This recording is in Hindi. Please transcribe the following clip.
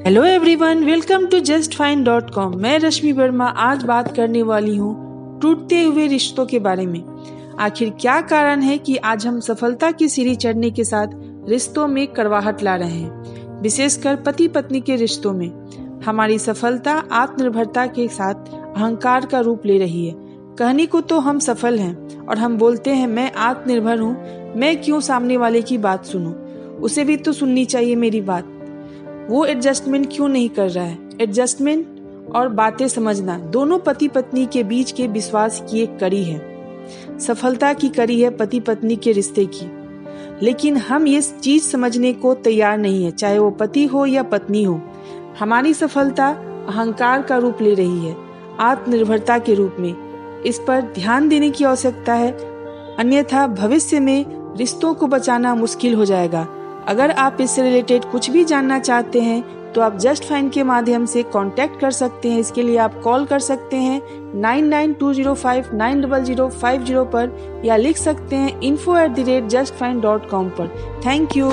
Hello everyone welcome to just fine dot com मैं रश्मि वर्मा आज बात करने वाली हूँ टूटते हुए रिश्तों के बारे में। आखिर क्या कारण है कि आज हम सफलता की सीढ़ी चढ़ने के साथ रिश्तों में करवाहट ला रहे हैं, विशेषकर पति पत्नी के रिश्तों में? हमारी सफलता आत्मनिर्भरता के साथ अहंकार का रूप ले रही है। कहने को तो हम सफल हैं और हम बोलते हैं, मैं आत्मनिर्भर हूँ, मैं क्यों सामने वाले की बात सुनूं? उसे भी तो सुननी चाहिए मेरी बात। वो एडजस्टमेंट क्यों नहीं कर रहा है? एडजस्टमेंट और बातें समझना, दोनों पति पत्नी के बीच के विश्वास की एक कड़ी है। सफलता की कड़ी है पति पत्नी के रिश्ते की। लेकिन हम ये चीज़ समझने को तैयार नहीं है, चाहे वो पति हो या पत्नी हो। हमारी सफलता अहंकार का रूप ले रही है, आत्मनिर्भरता के रूप में। इस पर ध्यान देने की आवश्यकता है। अन्यथा भविष्य में रिश्तों को बचाना मुश्किल हो जाएगा। अगर आप इससे रिलेटेड कुछ भी जानना चाहते हैं तो आप जस्ट फाइन के माध्यम से कांटेक्ट कर सकते हैं। इसके लिए आप कॉल कर सकते हैं nine nine two zero five nine double zero five zero पर, या लिख सकते हैं info at the rate just fine dot com पर। Thank you